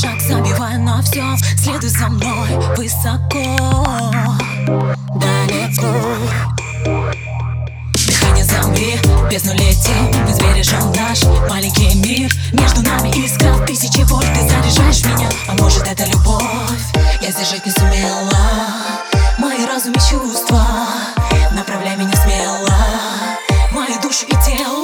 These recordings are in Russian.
шаг забиваю, на все следуй за мной высоко, далеко. Дыхание замри, без нулети, мы сбережем наш маленький мир. Между нами искра тысячи вольт, ты заряжаешь меня, а может это любовь? Я сдержать не сумела, мои разум и чувства, направляй меня смело, мою душу и тело.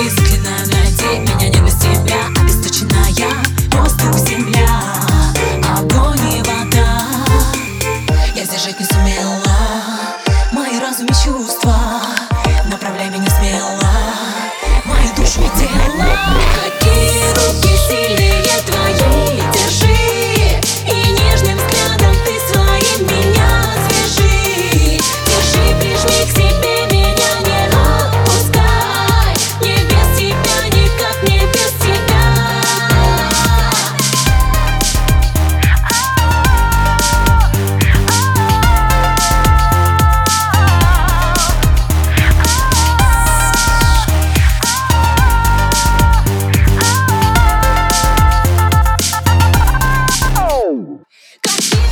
Please. Yeah.